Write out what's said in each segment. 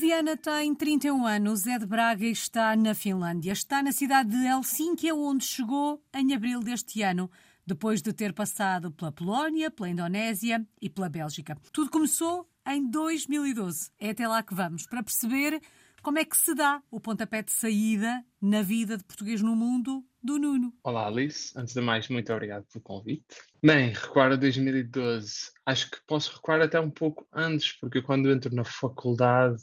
Viana tem 31 anos, é de Braga e está na Finlândia. Está na cidade de Helsínquia, onde chegou em abril deste ano, depois de ter passado pela Polónia, pela Indonésia e pela Bélgica. Tudo começou em 2012. É até lá que vamos, para perceber como é que se dá o pontapé de saída na vida de português no mundo do Nuno? Olá, Alice. Antes de mais, muito obrigado pelo convite. Bem, recuar a 2012. Acho que posso recuar até um pouco antes, porque quando entro na faculdade,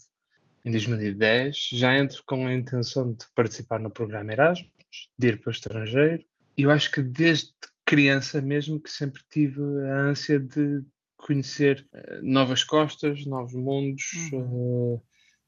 em 2010, já entro com a intenção de participar no programa Erasmus, de ir para o estrangeiro. E eu acho que desde criança mesmo que sempre tive a ânsia de conhecer uh, novas costas, novos mundos, uhum. uh,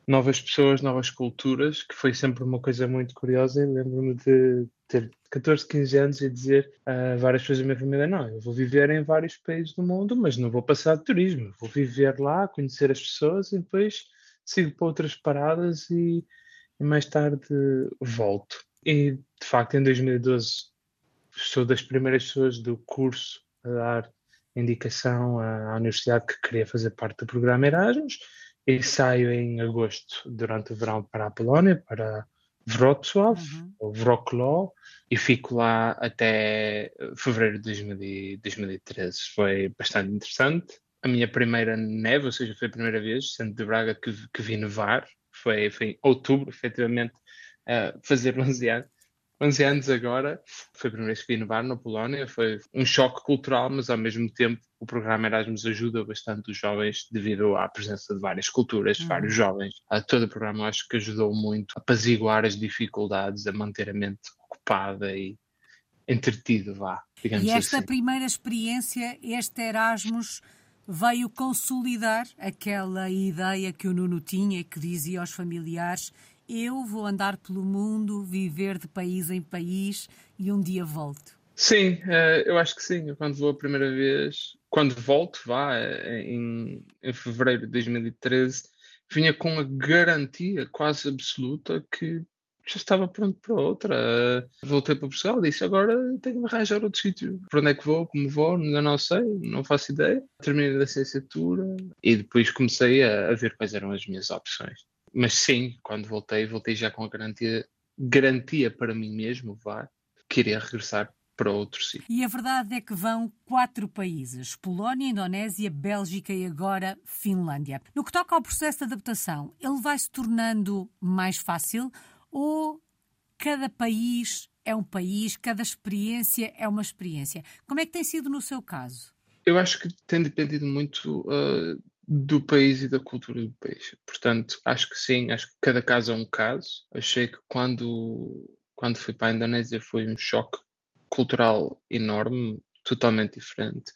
novas pessoas, novas culturas, que foi sempre uma coisa muito curiosa. Lembro-me de ter 14, 15 anos e dizer a várias pessoas da minha família: Não, eu vou viver em vários países do mundo, mas não vou passar de turismo. Vou viver lá, conhecer as pessoas e depois sigo para outras paradas e, e mais tarde volto. E de facto, em 2012, sou das primeiras pessoas do curso a dar indicação à universidade que queria fazer parte do programa Erasmus e saio em agosto, durante o verão, para a Polónia, para Wrocław, uhum. ou Wrocław, e fico lá até fevereiro de 2013. Foi bastante interessante. A minha primeira neve, ou seja, foi a primeira vez, sendo de Braga, que, que vi nevar. Foi, foi em outubro, efetivamente, uh, fazer 11 anos. 11 anos agora, foi a primeira vez que vi nevar na Polónia, foi um choque cultural, mas ao mesmo tempo o programa Erasmus ajuda bastante os jovens devido à presença de várias culturas, uhum. vários jovens. A todo o programa acho que ajudou muito a apaziguar as dificuldades, a manter a mente ocupada e entretido, vá, digamos E esta assim. primeira experiência, este Erasmus veio consolidar aquela ideia que o Nuno tinha e que dizia aos familiares eu vou andar pelo mundo, viver de país em país e um dia volto? Sim, eh, eu acho que sim. Quando vou a primeira vez, quando volto, vá, eh, em, em fevereiro de 2013, vinha com a garantia quase absoluta que já estava pronto para outra. Voltei para Portugal e disse: agora tenho de arranjar outro sítio. Para onde é que vou? Como vou? Ainda não sei, não faço ideia. Terminei a licenciatura e depois comecei a, a ver quais eram as minhas opções mas sim, quando voltei, voltei já com a garantia, garantia para mim mesmo, vá, que iria regressar para outro sítio. E a verdade é que vão quatro países: Polónia, Indonésia, Bélgica e agora Finlândia. No que toca ao processo de adaptação, ele vai se tornando mais fácil ou cada país é um país, cada experiência é uma experiência? Como é que tem sido no seu caso? Eu acho que tem dependido muito uh, do país e da cultura do país. Portanto, acho que sim, acho que cada caso é um caso. Achei que quando, quando fui para a Indonésia foi um choque cultural enorme, totalmente diferente.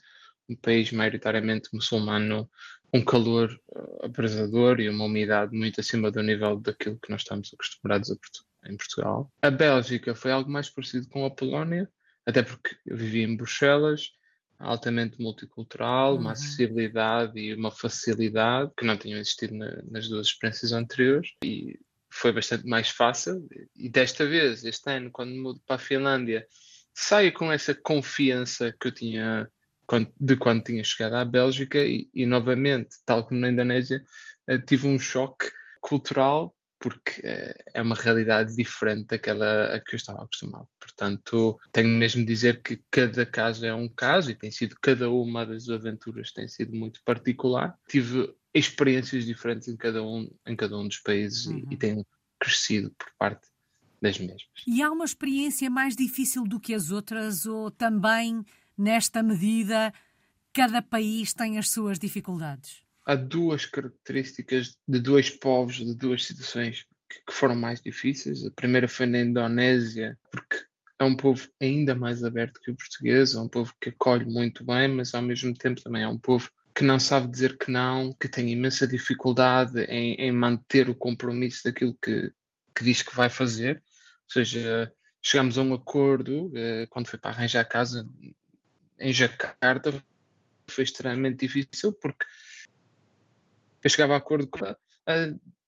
Um país maioritariamente muçulmano, um calor uh, abrasador e uma umidade muito acima do nível daquilo que nós estamos acostumados a, em Portugal. A Bélgica foi algo mais parecido com a Polónia, até porque eu vivi em Bruxelas altamente multicultural, uhum. uma acessibilidade e uma facilidade que não tinham existido na, nas duas experiências anteriores e foi bastante mais fácil. E desta vez, este ano, quando mudo para a Finlândia, saio com essa confiança que eu tinha de quando tinha chegado à Bélgica e, e novamente, tal como na Indonésia, eh, tive um choque cultural porque eh, é uma realidade diferente daquela a que eu estava acostumado. Portanto, tenho mesmo de dizer que cada caso é um caso e tem sido cada uma das aventuras tem sido muito particular. Tive experiências diferentes em cada um, em cada um dos países uhum. e, e tenho crescido por parte das mesmas. E há uma experiência mais difícil do que as outras ou também nesta medida cada país tem as suas dificuldades? há duas características de dois povos, de duas situações que, foram mais difíceis. A primeira foi na Indonésia, porque é um povo ainda mais aberto que o português, é um povo que acolhe muito bem, mas ao mesmo tempo também é um povo que não sabe dizer que não, que tem imensa dificuldade em, em manter o compromisso daquilo que, que diz que vai fazer. Ou seja, chegamos a um acordo eh, quando foi para arranjar casa em Jacarta, foi extremamente difícil porque eu chegava a acordo com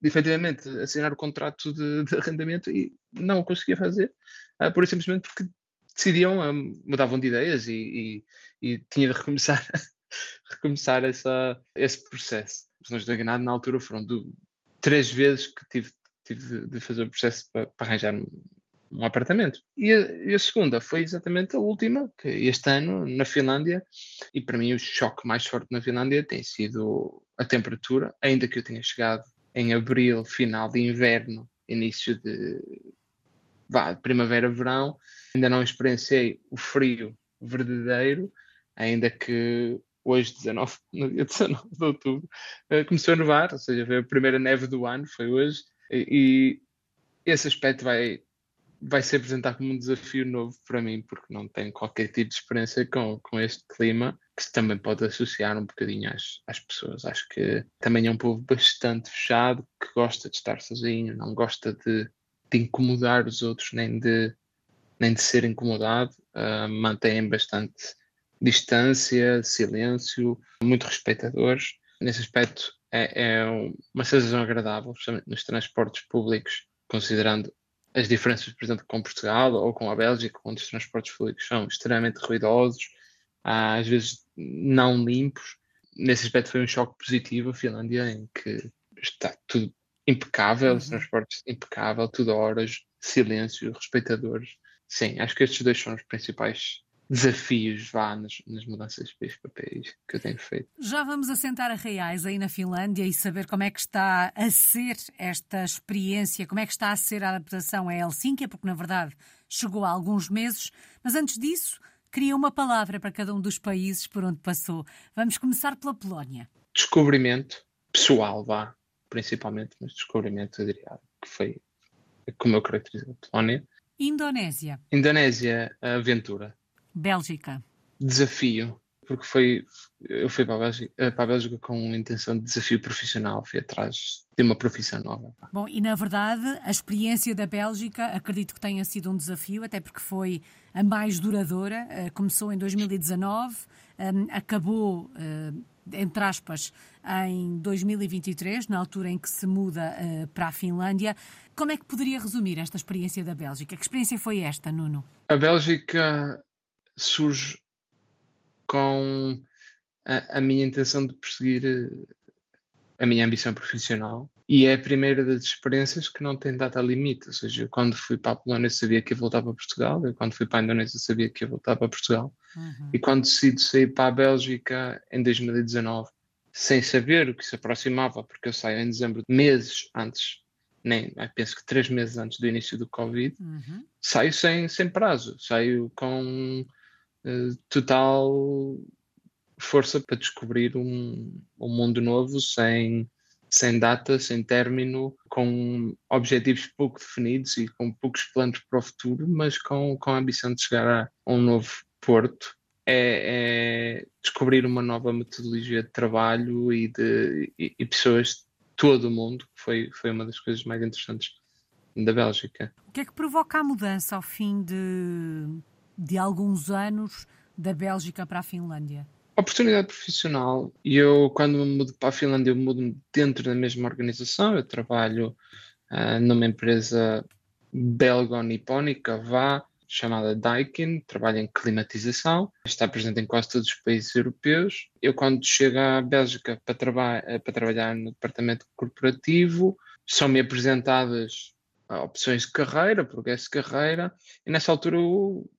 efetivamente assinar o contrato de, de, arrendamento e não o conseguia fazer, uh, e simplesmente porque decidiam, uh, mudavam de ideias e, e, e tinha de recomeçar, recomeçar essa, esse processo. Não estou enganado, na altura foram do três vezes que tive, tive de fazer o processo para, para arranjar um apartamento. E a, e a, segunda foi exatamente a última, que este ano, na Finlândia, e para mim o choque mais forte na Finlândia tem sido a temperatura, ainda que eu tenha chegado em abril, final de inverno, início de primavera-verão, ainda não experienciei o frio verdadeiro, ainda que hoje, 19, no dia 19 de outubro, eh, começou a nevar, ou seja, foi a primeira neve do ano, foi hoje, e esse aspecto vai, vai se apresentar como um desafio novo para mim, porque não tenho qualquer tipo de experiência com, com este clima, que se também pode associar um bocadinho às, às pessoas. Acho que também é um povo bastante fechado, que gosta de estar sozinho, não gosta de, de incomodar os outros, nem de, nem de ser incomodado, uh, mantém bastante distância, silêncio, muito respeitadores. Nesse aspecto, é, é uma sensação agradável, especialmente nos transportes públicos, considerando as diferenças, por exemplo, com Portugal ou com a Bélgica, onde os transportes públicos são extremamente ruidosos, às vezes não limpos. Nesse aspecto foi um choque positivo a Finlândia, em que está tudo impecável, uhum. os transportes impecável, tudo a horas, silêncio, respeitadores. Sim, acho que estes dois são os principais desafios vá nas, nas mudanças de país para país que eu tenho feito. Já vamos assentar a reais aí na Finlândia e saber como é que está a ser esta experiência, como é que está a ser a adaptação a Helsínquia, porque na verdade chegou há alguns meses, mas antes disso queria uma palavra para cada um dos países por onde passou. Vamos começar pela Polónia. Descobrimento pessoal, vá, principalmente, mas descobrimento, eu diria, que foi como eu caracterizo a Polónia. Indonésia. Indonésia, aventura Bélgica. Desafio, porque foi eu fui para a, Bélgica, eh, para a Bélgica com intenção de desafio profissional, fui atrás de uma profissão nova. Bom, e na verdade, a experiência da Bélgica acredito que tenha sido um desafio, até porque foi a mais duradoura, eh, começou em 2019, ehm, acabou eh, entre aspas, em 2023, na altura em que se muda uh, para a Finlândia. Como é que poderia resumir esta experiência da Bélgica? Que experiência foi esta, Nuno? A Bélgica surge com a, a, minha intenção de perseguir eh, a minha ambição profissional. E é a primeira das experiências que não tem data limite, ou seja, quando fui para a Polónia sabia que ia voltar para Portugal, eu quando fui para a Indonésia sabia que ia voltar para Portugal. Uhum. e quando decido sair para a Bélgica em 2019 sem saber o que se aproximava, porque eu saio em dezembro, meses antes, nem penso que três meses antes do início do Covid, uhum. saio sem, sem prazo, saio com total força para descobrir um, um mundo novo sem, sem data, sem término, com objetivos pouco definidos e com poucos planos para o futuro, mas com, com a ambição de chegar a, um novo porto. É, é, descobrir uma nova metodologia de trabalho e de e, e pessoas de todo o mundo, que foi, foi uma das coisas mais interessantes da Bélgica. O que é que provoca a mudança ao fim de de alguns anos da Bélgica para a Finlândia? Oportunidade profissional. Eu, quando me mudo para a Finlândia, eu mudo dentro da mesma organização. Eu trabalho uh, numa empresa belgo-nipónica, vá, chamada Daikin, trabalho em climatização, está presente em quase todos os países europeus. Eu, quando chego à Bélgica para, traba para trabalhar no departamento corporativo, são-me apresentadas opções de carreira, progresso de carreira, e nessa altura eu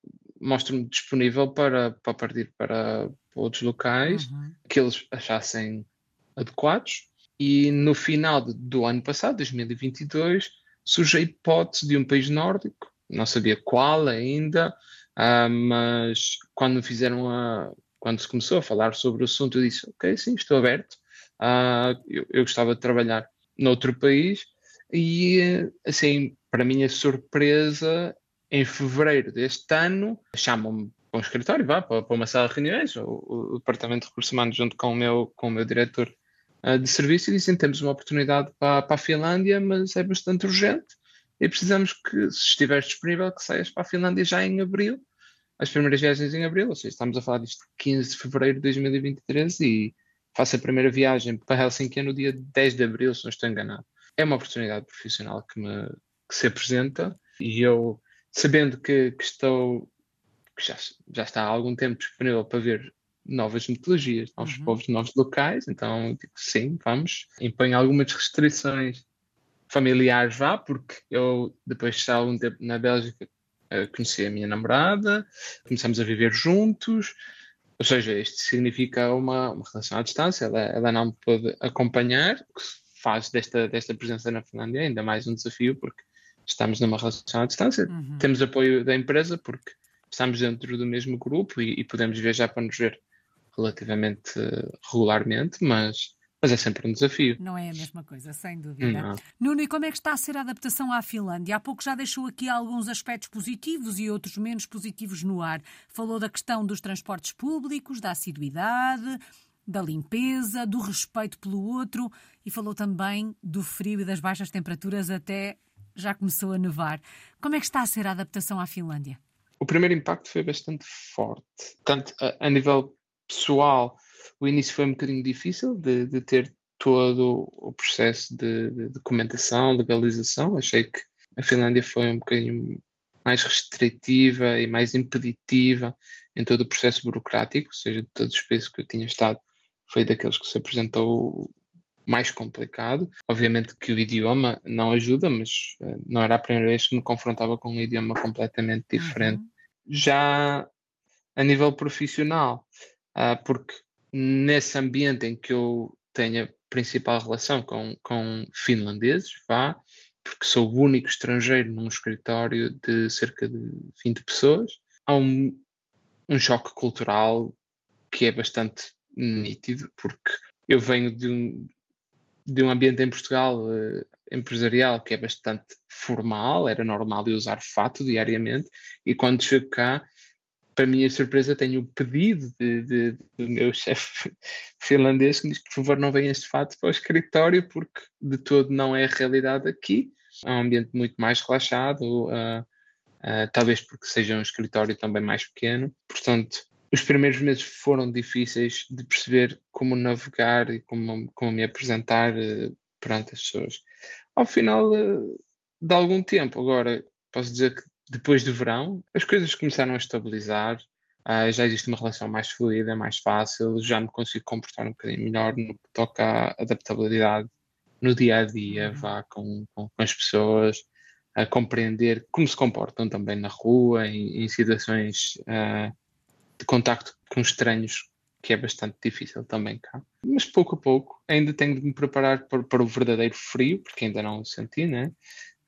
mostro-me disponível para, para partir para, outros locais uhum. que eles achassem adequados. E no final do ano passado, 2022, surge a hipótese de um país nórdico, não sabia qual ainda, uh, mas quando fizeram a. Quando se começou a falar sobre o assunto, eu disse: Ok, sim, estou aberto. Uh, eu, eu gostava de trabalhar noutro país. E, assim, para minha surpresa, em fevereiro deste ano, chamam-me para um escritório, vá, para, uma sala de reuniões, o, o, Departamento de Recursos Humanos, junto com o meu, com o meu diretor uh, de serviço, e dizem temos uma oportunidade para, para a Finlândia, mas é bastante urgente e precisamos que, se estiveres disponível, que saias para a Finlândia já em abril, as primeiras viagens em abril, ou seja, estamos a falar disto 15 de fevereiro de 2023 e faço a primeira viagem para Helsinki no dia 10 de abril, se não estou enganado. É uma oportunidade profissional que me que se apresenta e eu sabendo que, que estou que já, já está há algum tempo disponível para ver novas metodologias, novos uhum. povos, novos locais, então digo sim, vamos. Impõe algumas restrições familiares, vá, porque eu, depois de estar algum tempo na Bélgica, uh, conheci a minha namorada, começamos a viver juntos, ou seja, isto significa uma, uma relação à distância, ela, ela não me pôde acompanhar, o que faz desta, desta presença na Finlândia ainda mais um desafio, porque estamos numa relação à distância, uhum. temos apoio da empresa, porque estamos dentro do mesmo grupo e, e podemos viajar para nos ver relativamente uh, regularmente, mas mas é sempre um desafio. Não é a mesma coisa, sem dúvida. Não. Nuno, e como é que está a ser a adaptação à Finlândia? Há pouco já deixou aqui alguns aspectos positivos e outros menos positivos no ar. Falou da questão dos transportes públicos, da assiduidade, da limpeza, do respeito pelo outro e falou também do frio e das baixas temperaturas até já começou a nevar. Como é que está a ser a adaptação à Finlândia? O primeiro impacto foi bastante forte, tanto a, a nível pessoal o início foi um bocadinho difícil de, de ter todo o processo de, de, documentação, legalização. Achei que a Finlândia foi um bocadinho mais restritiva e mais impeditiva em todo o processo burocrático, ou seja, de todos os países que eu tinha estado, foi daqueles que se apresentou mais complicado. Obviamente que o idioma não ajuda, mas uh, não era a primeira vez que me confrontava com um idioma completamente diferente. Uhum. Já a nível profissional, uh, porque nesse ambiente em que eu tenho a principal relação com, com finlandeses, vá, porque sou o único estrangeiro num escritório de cerca de 20 pessoas, há um, um choque cultural que é bastante nítido, porque eu venho de um, de um ambiente em Portugal uh, empresarial que é bastante formal, era normal eu usar fato diariamente, e quando chego cá para minha surpresa, tenho o pedido de, de, do meu chefe finlandês que diz por favor, não venha este fato para o escritório, porque de todo não é a realidade aqui. É um ambiente muito mais relaxado, uh, uh, talvez porque seja um escritório também mais pequeno. Portanto, os primeiros meses foram difíceis de perceber como navegar e como, como me apresentar uh, perante as pessoas. Ao final de algum tempo, agora posso dizer que depois do verão, as coisas começaram a estabilizar, uh, já existe uma relação mais fluida, mais fácil, já me consigo comportar um bocadinho melhor no que toca à adaptabilidade no dia a dia, uhum. vá com, com, com, as pessoas, a compreender como se comportam também na rua, em, em situações uh, de contacto com estranhos, que é bastante difícil também cá. Mas pouco a pouco ainda tenho de me preparar para, para o verdadeiro frio, porque ainda não o senti, né?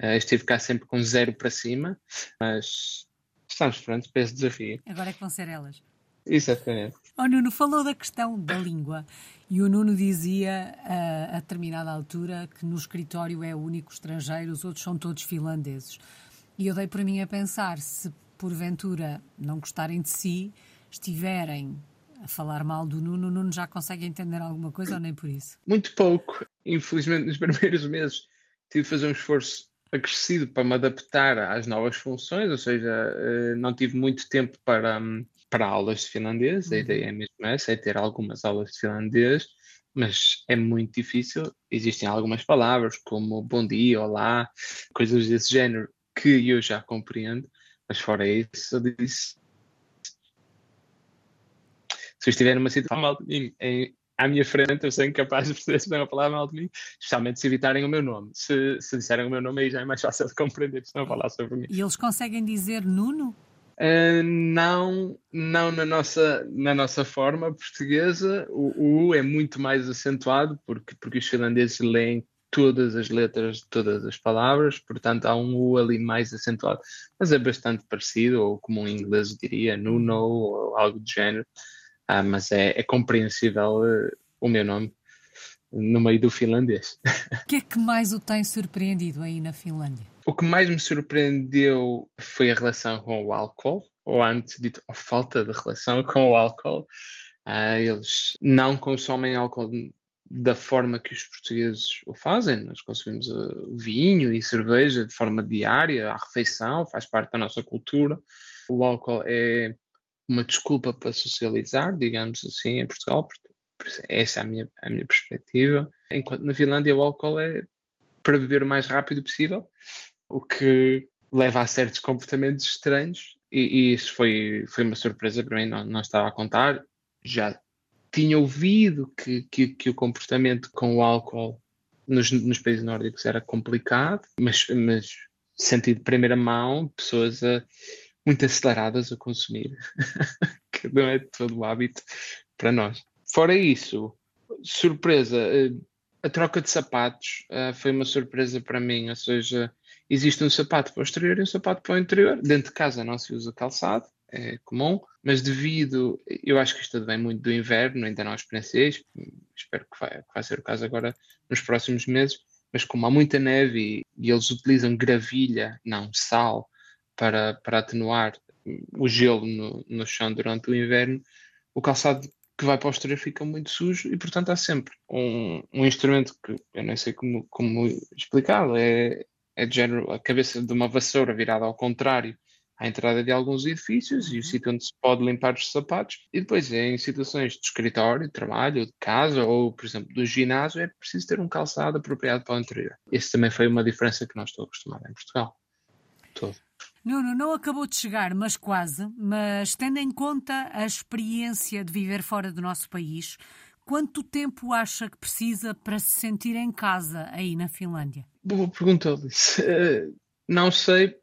Uh, estive cá sempre com zero para cima, mas estamos prontos para esse desafio. Agora é que vão ser elas. Exatamente. O Nuno falou da questão da língua e o Nuno dizia uh, a determinada altura que no escritório é o único estrangeiro, os outros são todos finlandeses. E eu dei para mim a pensar se porventura não gostarem de si, estiverem a falar mal do Nuno, o Nuno já consegue entender alguma coisa ou nem por isso? Muito pouco. Infelizmente, nos primeiros meses tive de fazer um esforço acrescido para me adaptar às novas funções, ou seja, eh, não tive muito tempo para, hum, para aulas de finlandês, a uhum. ideia é mesmo essa, é ter algumas aulas de finlandês, mas é muito difícil. Existem algumas palavras como bom dia, olá, coisas desse género que eu já compreendo, mas fora isso, eu disse. Se eu estiver numa situação em, à minha frente, eu sou incapaz de perceber se vem uma palavra mal de mim, especialmente se evitarem o meu nome. Se, se disserem o meu nome, aí já é mais fácil de compreender se não falar sobre mim. E eles conseguem dizer Nuno? Uh, não, não na nossa, na nossa forma portuguesa. O, o U é muito mais acentuado, porque, porque os finlandeses leem todas as letras de todas as palavras, portanto há um U ali mais acentuado, mas é bastante parecido, ou como um inglês diria, Nuno, ou algo do género. Ah, mas é, é compreensível uh, o meu nome no meio do finlandês. O que é que mais o tem surpreendido aí na Finlândia? O que mais me surpreendeu foi a relação com o álcool, ou antes dito, a falta de relação com o álcool. Uh, eles não consomem álcool da forma que os portugueses o fazem. Nós consumimos uh, vinho e cerveja de forma diária, à refeição, faz parte da nossa cultura. O álcool é uma desculpa para socializar, digamos assim, em Portugal. Essa é a minha, a minha perspectiva. Enquanto na Finlândia o álcool é para beber o mais rápido possível, o que leva a certos comportamentos estranhos. E, e isso foi, foi uma surpresa para mim, não, não estava a contar. Já tinha ouvido que, que, que o comportamento com o álcool nos, nos países nórdicos era complicado, mas, mas senti de primeira mão pessoas a, muito aceleradas a consumir, que não é todo o hábito para nós. Fora isso, surpresa, eh, a troca de sapatos uh, foi uma surpresa para mim, ou seja, existe um sapato para o exterior e um sapato para o interior. Dentro de casa não se usa calçado, é comum, mas devido, eu acho que isto vem muito do inverno, ainda não experienciei, espero que vai, que vai ser o caso agora nos próximos meses, mas como há muita neve e, e eles utilizam gravilha, não sal, para, para atenuar o gelo no, no chão durante o inverno, o calçado que vai para o exterior fica muito sujo e, portanto, há sempre um, um instrumento que eu nem sei como, como explicá-lo, é, é de género a cabeça de uma vassoura virada ao contrário à entrada de alguns edifícios uhum. e o uhum. sítio onde se pode limpar os sapatos. E depois, em situações de escritório, de trabalho, de casa ou, por exemplo, do ginásio, é preciso ter um calçado apropriado para o interior. Esse também foi uma diferença que não estou acostumado em Portugal. Todo. Nuno, não acabou de chegar, mas quase. Mas tendo em conta a experiência de viver fora do nosso país, quanto tempo acha que precisa para se sentir em casa aí na Finlândia? Boa pergunta, Alice. Uh, não sei,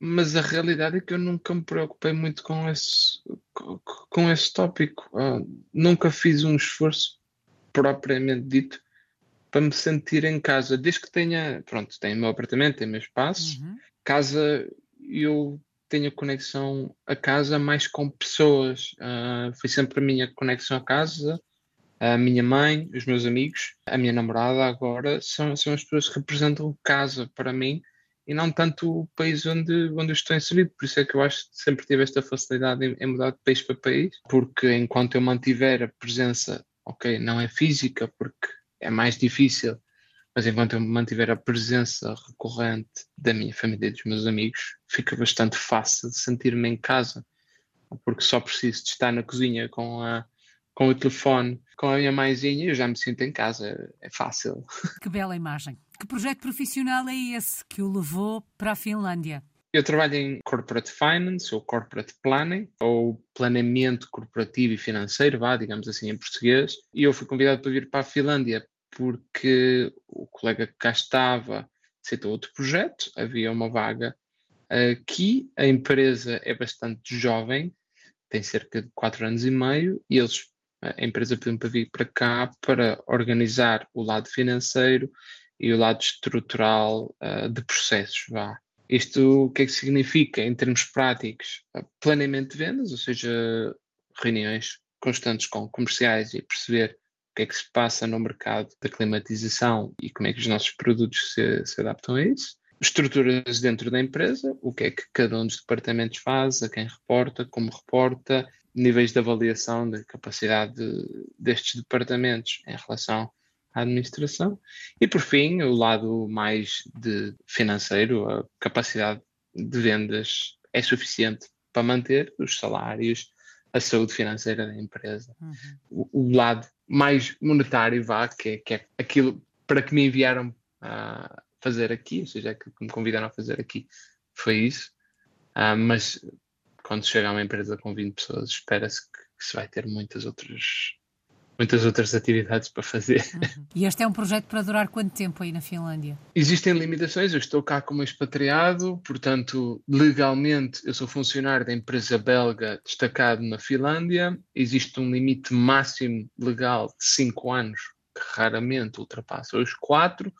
mas a realidade é que eu nunca me preocupei muito com esse, com, com esse tópico. Uh, nunca fiz um esforço propriamente dito para me sentir em casa, desde que tenha, pronto, tenho o meu apartamento, tenho o meu espaço, uhum. casa eu tenho conexão a casa mais com pessoas. Uh, foi sempre a minha conexão a casa, a minha mãe, os meus amigos, a minha namorada agora são, são as pessoas que representam casa para mim e não tanto o país onde, onde eu estou inserido. Por isso é que eu acho que sempre tive esta facilidade em, em mudar de país para país, porque enquanto eu mantiver a presença, ok, não é física, porque é mais difícil mas enquanto eu mantiver a presença recorrente da minha família e dos meus amigos, fica bastante fácil sentir-me em casa, porque só preciso de estar na cozinha com, a, com o telefone, com a minha mãezinha, e eu já me sinto em casa, é fácil. Que bela imagem. Que projeto profissional é esse que o levou para a Finlândia? Eu trabalho em Corporate Finance ou Corporate Planning, ou planeamento corporativo e financeiro, vá, digamos assim em português, e eu fui convidado para vir para a Finlândia porque o colega que cá estava aceitou outro projeto, havia uma vaga aqui, a empresa é bastante jovem, tem cerca de 4 anos e meio, e eles, a empresa pediu para vir para cá para organizar o lado financeiro e o lado estrutural uh, de processos, vá. Isto o que é que significa em termos práticos? Planeamento de vendas, ou seja, reuniões constantes com comerciais e perceber que é que se passa no mercado da climatização e como é que os nossos produtos se, se adaptam a isso. Estruturas dentro da empresa, o que é que cada um dos departamentos faz, a quem reporta, como reporta, níveis de avaliação da capacidade de, destes departamentos em relação à administração e, por fim, o lado mais de financeiro, a capacidade de vendas é suficiente para manter os salários, a saúde financeira da empresa. Uhum. O, o, lado mais monetário, vá, que é, que é aquilo para que me enviaram a fazer aqui, ou seja, aquilo que me convidaram a fazer aqui foi isso. Uh, mas quando chega a uma empresa com 20 pessoas, espera-se que, que se vai ter muitas outras muitas outras atividades para fazer. Uhum. E este é um projeto para durar quanto tempo aí na Finlândia? Existem limitações, eu estou cá como expatriado, portanto, legalmente eu sou funcionário da empresa belga destacado na Finlândia. Existe um limite máximo legal de 5 anos, que raramente ultrapassa os 4.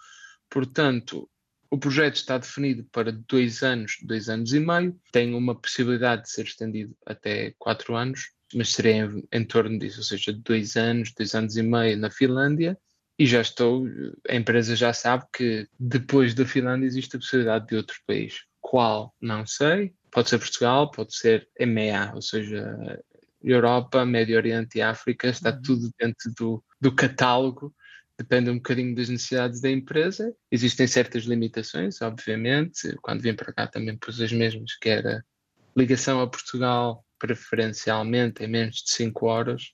Portanto, o projeto está definido para dois anos, dois anos e meio, tem uma possibilidade de ser estendido até quatro anos, mas seria em, em, torno disso, ou seja, dois anos, dois anos e meio na Finlândia. E já estou, a empresa já sabe que depois da Finlândia existe a possibilidade de outro país. Qual? Não sei. Pode ser Portugal, pode ser EMEA, ou seja, Europa, Médio Oriente e África, está uhum. tudo dentro do, do catálogo depende um bocadinho das necessidades da empresa. Existem certas limitações, obviamente. Quando vim para cá também pus as mesmas, que era ligação a Portugal preferencialmente em menos de 5 horas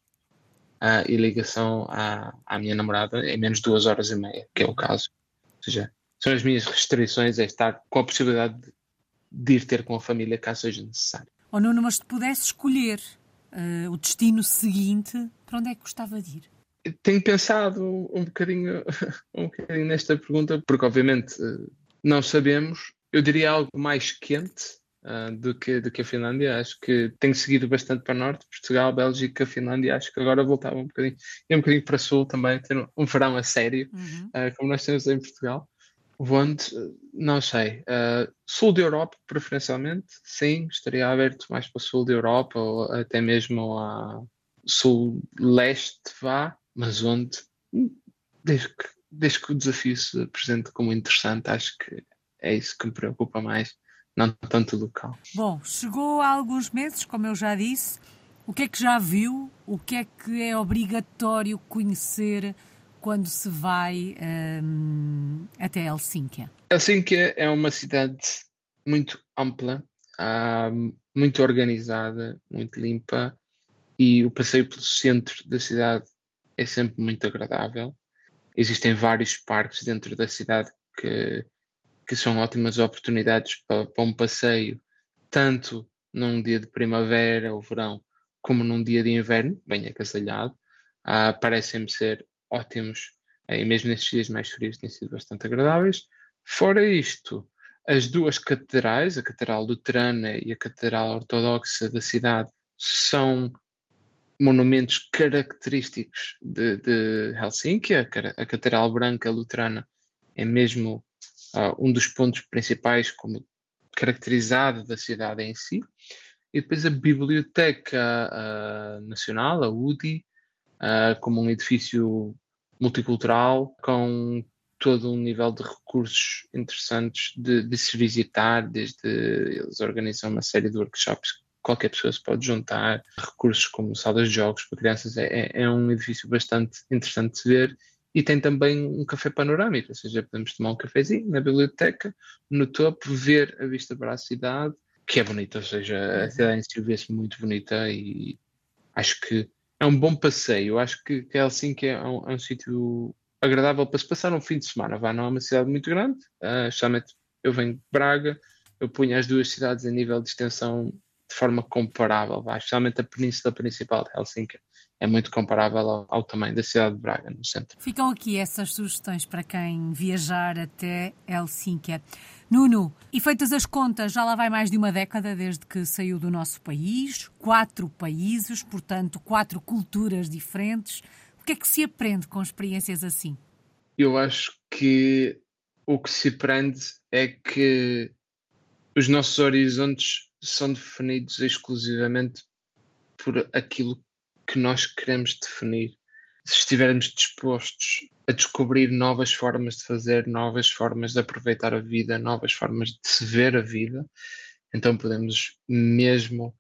uh, e ligação à, à minha namorada em menos de 2 horas e meia, que é o caso. Ou seja, são as minhas restrições é estar com a possibilidade de, de ir ter com a família caso seja necessário. Oh Nuno, mas se pudesse escolher uh, o destino seguinte, para onde é que gostava de ir? tenho pensado um bocadinho, um bocadinho nesta pergunta, porque obviamente não sabemos. Eu diria algo mais quente uh, do, que, do que a Finlândia. Acho que tenho seguido bastante para norte, Portugal, Bélgica, Finlândia. Acho que agora voltava um bocadinho, e um bocadinho para sul também, ter um verão a sério, uhum. uh, como nós temos em Portugal. Onde, não sei, uh, sul da Europa, preferencialmente, sim, estaria aberto mais para o sul da Europa ou até mesmo a sul-leste, vá, mas onde, desde que, desde que o desafio se apresente como interessante, acho que é isso que me preocupa mais, não tanto local. Bom, chegou há alguns meses, como eu já disse, o que é que já viu? O que é que é obrigatório conhecer quando se vai um, até Helsínquia? Helsínquia é uma cidade muito ampla, uh, muito organizada, muito limpa e o passeio pelo centro da cidade é sempre muito agradável. Existem vários parques dentro da cidade que, que são ótimas oportunidades para, para um passeio, tanto num dia de primavera ou verão, como num dia de inverno, bem agasalhado. Uh, Parecem-me ser ótimos, e mesmo nestes dias mais frios têm sido bastante agradáveis. Fora isto, as duas catedrais, a Catedral Luterana e a Catedral Ortodoxa da cidade, são monumentos característicos de, de Helsinki. A, a, Catedral Branca Luterana é mesmo uh, um dos pontos principais como caracterizado da cidade em si. E depois a Biblioteca uh, Nacional, a UDI, uh, como um edifício multicultural, com todo um nível de recursos interessantes de, de, se visitar, desde eles organizam uma série de workshops que qualquer pessoa se pode juntar, recursos como salas de jogos para crianças, é, é, é um edifício bastante interessante de ver e tem também um café panorâmico, ou seja, podemos tomar um cafezinho na biblioteca, no topo, ver a vista para a cidade, que é bonita, ou seja, a cidade em si vê-se muito bonita e acho que é um bom passeio. Acho que, Helsinki é um, é um sítio agradável para se passar um fim de semana. Vá, não é uma cidade muito grande, uh, justamente eu venho de Braga, eu punho as duas cidades a nível de extensão de forma comparável, vá, especialmente a península principal de Helsinki é muito comparável ao, ao, tamanho da cidade de Braga, no centro. Ficam aqui essas sugestões para quem viajar até Helsínquia. Nuno, e feitas as contas, já lá vai mais de uma década desde que saiu do nosso país, quatro países, portanto, quatro culturas diferentes. O que é que se aprende com experiências assim? Eu acho que o que se aprende é que os nossos horizontes são definidos exclusivamente por aquilo que nós queremos definir. Se estivermos dispostos a descobrir novas formas de fazer, novas formas de aproveitar a vida, novas formas de se ver a vida, então podemos mesmo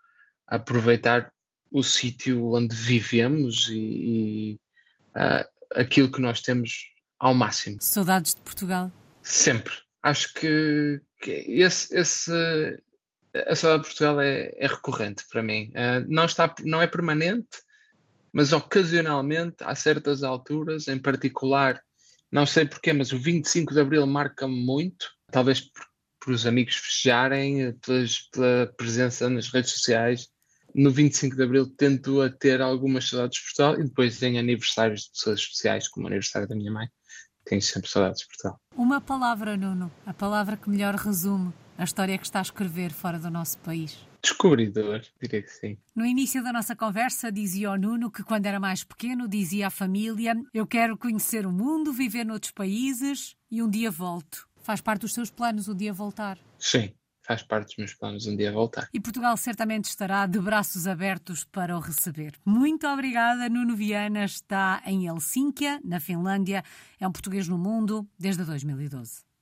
aproveitar o sítio onde vivemos e, e uh, aquilo que nós temos ao máximo. Saudades de Portugal? Sempre. Acho que, que esse, esse, a saudade de Portugal é, é recorrente para mim. Uh, não, está, não é permanente, mas ocasionalmente, a certas alturas, em particular, não sei porquê, mas o 25 de Abril marca-me muito, talvez por, por os amigos festejarem, pelas, pela presença nas redes sociais. No 25 de Abril tento a ter algumas saudades de Portugal e depois em aniversários de pessoas especiais, como o aniversário da minha mãe, tenho sempre saudades de Portugal. Uma palavra, Nuno, a palavra que melhor resume a história que está a escrever fora do nosso país. Descobridor, diria que sim. No início da nossa conversa, dizia o Nuno que quando era mais pequeno dizia à família: Eu quero conhecer o mundo, viver noutros países e um dia volto. Faz parte dos seus planos um dia voltar? Sim, faz parte dos meus planos um dia voltar. E Portugal certamente estará de braços abertos para o receber. Muito obrigada, Nuno Viana está em Helsínquia, na Finlândia. É um português no mundo desde 2012.